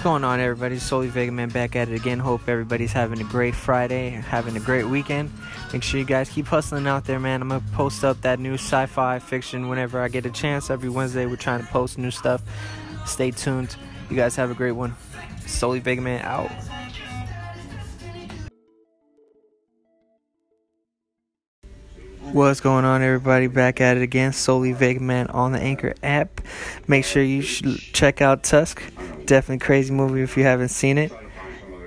What's going on, everybody? Solely Vega Man back at it again. Hope everybody's having a great Friday, having a great weekend. Make sure you guys keep hustling out there, man. I'm gonna post up that new sci-fi fiction whenever I get a chance. Every Wednesday, we're trying to post new stuff. Stay tuned. You guys have a great one. Solely Vega Man out. What's going on, everybody? Back at it again. Solely Vega Man on the Anchor app. Make sure you check out Tusk. Definitely crazy movie if you haven't seen it.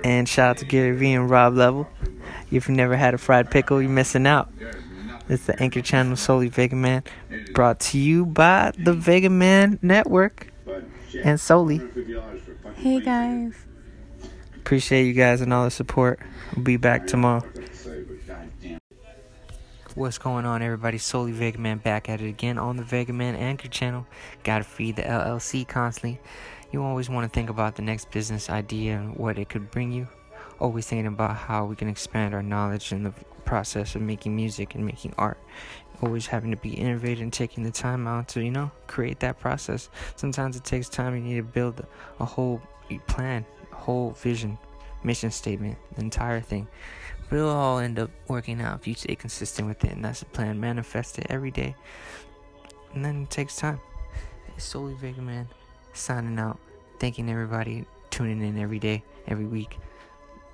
And shout out to Gary Vee and Rob Level. If you never had a fried pickle, you're missing out. It's the Anchor channel Solely Vega Man, brought to you by the Vega Man Network and Solely. Hey guys. Appreciate you guys and all the support. We'll be back tomorrow. What's going on, everybody? Solely Vega Man back at it again on the Vega Man Anchor channel. Gotta feed the LLC constantly. You always want to think about the next business idea and what it could bring you. Always thinking about how we can expand our knowledge in the process of making music and making art. Always having to be innovative and taking the time out to, you know, create that process. Sometimes it takes time. You need to build a whole plan, a whole vision, mission statement, the entire thing. But it'll all end up working out if you stay consistent with it, and that's the plan. Manifest it every day, and then it takes time. It's solely Vega Man signing out. Thanking everybody tuning in every day, every week.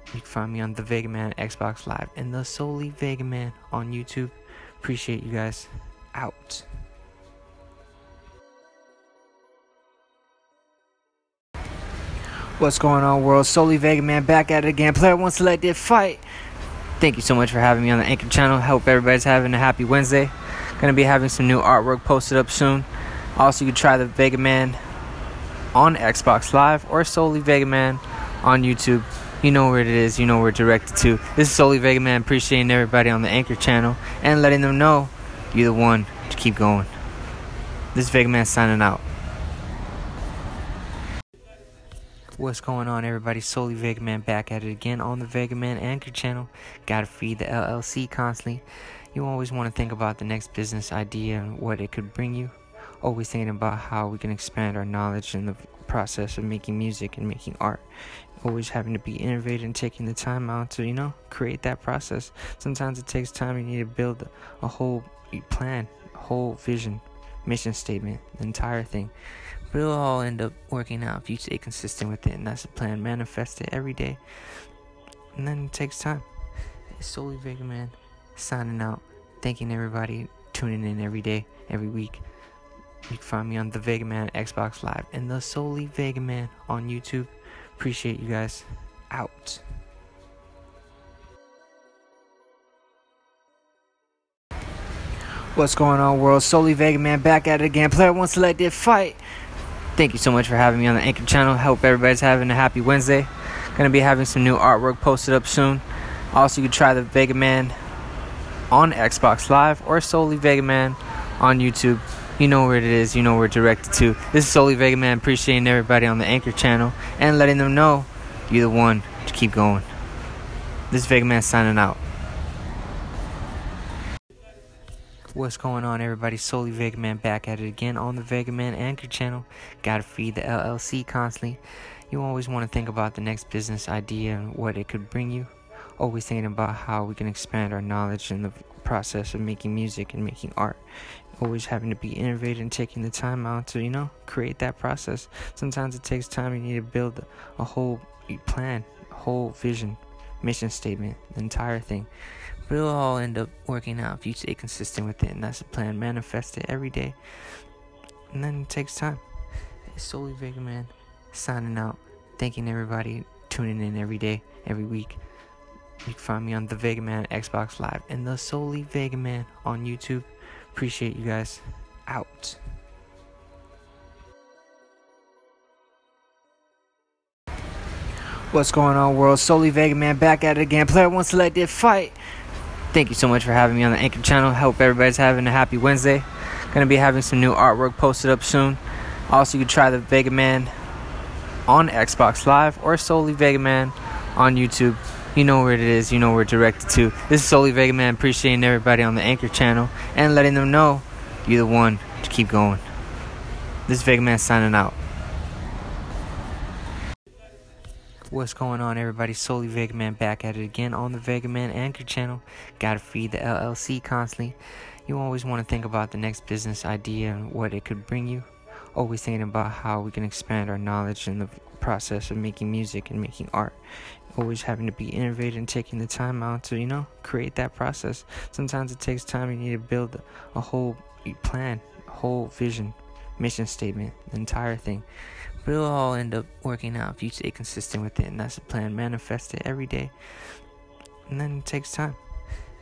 You can find me on the Vega Man Xbox Live and the Solely Vega Man on YouTube. Appreciate you guys. Out. What's going on, world? Solely Vega Man back at it again. Player one selected fight. Thank you so much for having me on the Anchor channel. Hope everybody's having a happy Wednesday. Gonna be having some new artwork posted up soon. Also, you can try the Vega Man on Xbox Live or Solely Vega Man on YouTube. You know where it is, you know where it's directed to. This is Solely Vega Man, appreciating everybody on the Anchor channel and letting them know you're the one to keep going. This is Vega Man signing out. What's going on, everybody? Solely Vega Man back at it again on the Vega Man Anchor channel. Gotta feed the LLC constantly. You always want to think about the next business idea and what it could bring you. Always thinking about how we can expand our knowledge in the process of making music and making art. Always having to be innovative and taking the time out to, you know, create that process. Sometimes it takes time. You need to build a whole plan, a whole vision, mission statement, the entire thing. But it'll all end up working out if you stay consistent with it, and that's the plan. Manifest it every day, and then it takes time. It's solely Vega Man signing out. Thanking everybody tuning in every day, every week. You can find me on the Vega Man Xbox Live and the Solely Vega Man on YouTube. Appreciate you guys. Out. What's going on, world? Solely Vega Man back at it again. Player one selected fight. Thank you so much for having me on the Anchor channel. Hope everybody's having a happy Wednesday. Gonna be having some new artwork posted up soon. Also, you can try the Vega Man on Xbox Live or Solely Vega Man on YouTube. You know where it is, you know where it's directed to. This is Solely Vega Man, appreciating everybody on the Anchor channel and letting them know you're the one to keep going. This is Vega Man signing out. What's going on, everybody? Solely Vega Man back at it again on the Vega Man Anchor channel. Gotta feed the LLC constantly. You always want to think about the next business idea and what it could bring you. Always thinking about how we can expand our knowledge in the process of making music and making art. Always having to be innovative and taking the time out to, you know, create that process. Sometimes it takes time. You need to build a whole plan, whole vision, mission statement, the entire thing. But it'll all end up working out if you stay consistent with it, and that's the plan. Manifest it every day, and then it takes time. It's solely Vega Man signing out. Thanking everybody tuning in every day, every week. You can find me on the Vega Man Xbox Live and the Solely Vega Man on YouTube. Appreciate you guys. Out. What's going on, world? Solely Vega Man back at it again. Player one selected fight. Thank you so much for having me on the Anchor channel. Hope everybody's having a happy Wednesday. Gonna be having some new artwork posted up soon. Also, you can try the Vega Man on Xbox Live or Solely Vega Man on YouTube. You know where it is, you know where it's directed to. This is Solely Vega Man, appreciating everybody on the Anchor channel and letting them know you're the one to keep going. This is Vega Man signing out. What's going on, everybody? Solely Vega Man back at it again on the Vega Man Anchor channel. Gotta feed the LLC constantly. You always want to think about the next business idea and what it could bring you. Always thinking about how we can expand our knowledge in the process of making music and making art. Always having to be innovative and taking the time out to, you know, create that process. Sometimes it takes time. You need to build a whole plan, a whole vision, mission statement, the entire thing. But it'll all end up working out if you stay consistent with it, and that's the plan. Manifest it every day, and then it takes time.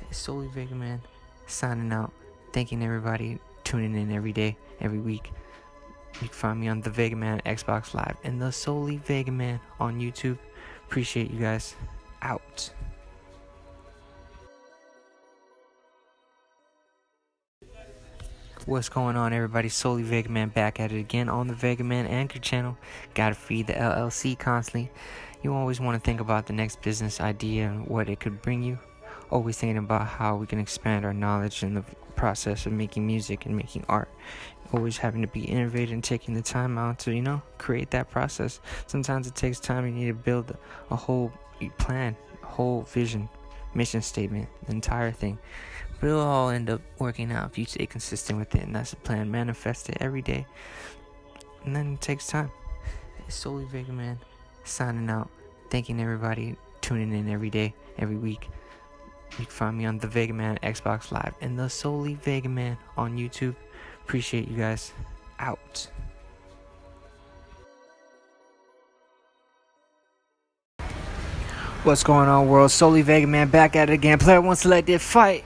It's solely Vega Man signing out. Thanking everybody tuning in every day, every week. You can find me on the Vega Man Xbox Live and the Solely Vega Man on YouTube. Appreciate you guys. Out. What's going on, everybody? Solely Vega Man back at it again on the Vega Man Anchor channel. Gotta feed the LLC constantly. You always want to think about the next business idea and what it could bring you. Always thinking about how we can expand our knowledge in the process of making music and making art. Always having to be innovative and taking the time out to, you know, create that process. Sometimes it takes time. You need to build a whole plan, whole vision, mission statement, the entire thing. But it'll all end up working out if you stay consistent with it, and that's the plan. Manifest it every day, and then it takes time. It's solely Vega Man signing out. Thanking everybody tuning in every day, every week. You can find me on the Vega Man Xbox Live and the Solely Vega Man on YouTube. Appreciate you guys. Out. What's going on, world? Solely Vega Man back at it again. Player one selected fight.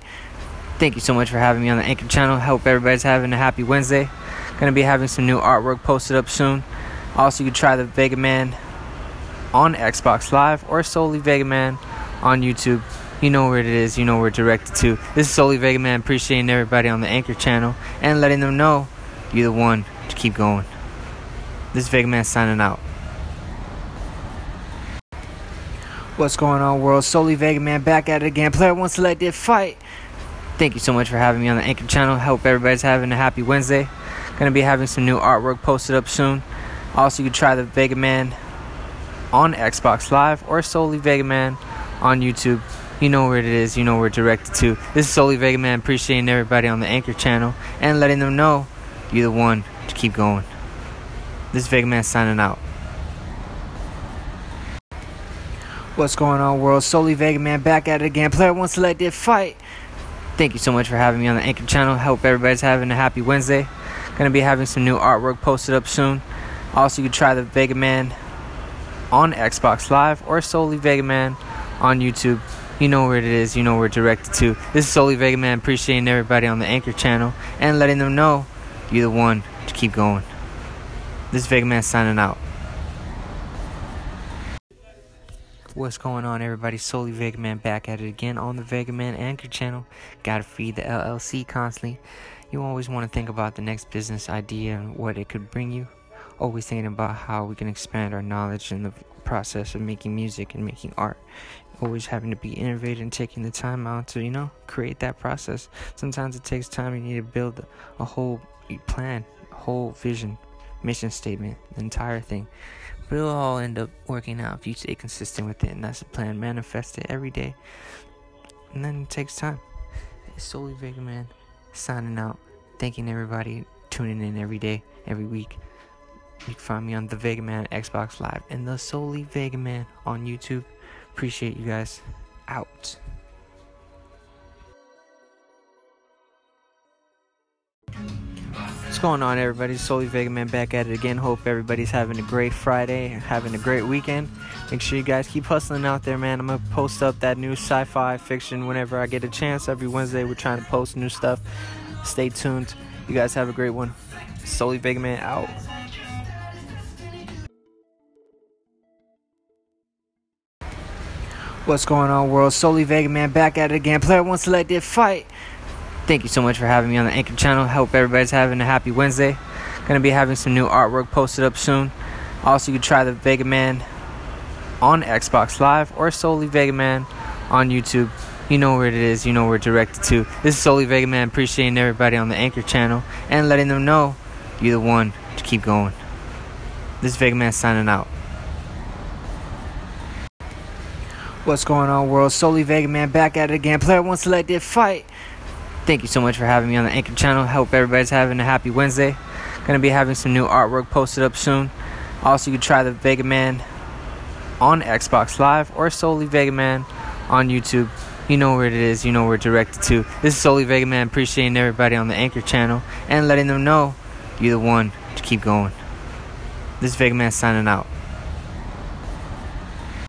Thank you so much for having me on the Anchor channel. Hope everybody's having a happy Wednesday. Gonna be having some new artwork posted up soon. Also, you can try the Vega Man on Xbox Live or Solely Vega Man on YouTube. You know where it is, you know where it's directed to. This is Solely Vega Man, appreciating everybody on the Anchor channel and letting them know you're the one to keep going. This is Vega Man signing out. What's going on, world? Solely Vega Man back at it again. Player one selected fight. Thank you so much for having me on the Anchor channel. Hope everybody's having a happy Wednesday. Gonna be having some new artwork posted up soon. Also, you can try the Vega Man on Xbox Live or Solely Vega Man on YouTube. You know where it is, you know where it's directed to. This is Solely Vega Man, appreciating everybody on the Anchor channel and letting them know you're the one to keep going. This is Vega Man signing out. What's going on, world? Solely Vega Man back at it again. Player one selected fight. Thank you so much for having me on the Anchor channel. Hope everybody's having a happy Wednesday. Gonna be having some new artwork posted up soon. Also, you can try the Vega Man on Xbox Live or Solely Vega Man on YouTube. You know where it is, you know where it's directed to. This is Solely Vega Man, appreciating everybody on the Anchor channel and letting them know you're the one to keep going. This is Vega Man signing out. What's going on, everybody? Solely Vega Man back at it again on the Vega Man Anchor channel. Gotta feed the LLC constantly. You always want to think about the next business idea and what it could bring you. Always thinking about how we can expand our knowledge in the process of making music and making art. Always having to be innovative and taking the time out to, you know, create that process. Sometimes it takes time. You need to build a whole plan, a whole vision, mission statement, the entire thing. But it'll all end up working out if you stay consistent with it, and that's the plan. Manifest it every day, and then it takes time. It's solely Vega Man signing out. Thanking everybody tuning in every day, every week. You can find me on the Vega Man Xbox Live and the Solely Vega Man on YouTube. Appreciate you guys. Out. What's going on, everybody? Solely Vega Man back at it again. Hope everybody's having a great Friday, having a great weekend. Make sure you guys keep hustling out there, man. I'm gonna post up that new sci-fi fiction whenever I get a chance. Every Wednesday, we're trying to post new stuff. Stay tuned. You guys have a great one. Solely Vega Man out. What's going on, world? Solely Vega Man back at it again. Player one selected fight. Thank you so much for having me on the Anchor channel. Hope everybody's having a happy Wednesday. Gonna be having some new artwork posted up soon. Also, you can try the Vega Man on Xbox Live or Solely Vega Man on YouTube. You know where it is, you know where it's directed to. This is Solely Vega Man, appreciating everybody on the Anchor channel and letting them know you're the one to keep going. This is Vega Man signing out. What's going on, world? Solely Vega Man back at it again. Player one selected fight. Thank you so much for having me on the Anchor channel. Hope everybody's having a happy Wednesday. Gonna be having some new artwork posted up soon. Also, you can try the Vega Man on Xbox Live or Solely Vega Man on YouTube. You know where it is, you know where it's directed to. This is Solely Vega Man appreciating everybody on the Anchor channel and letting them know you're the one to keep going. This is Vega Man signing out.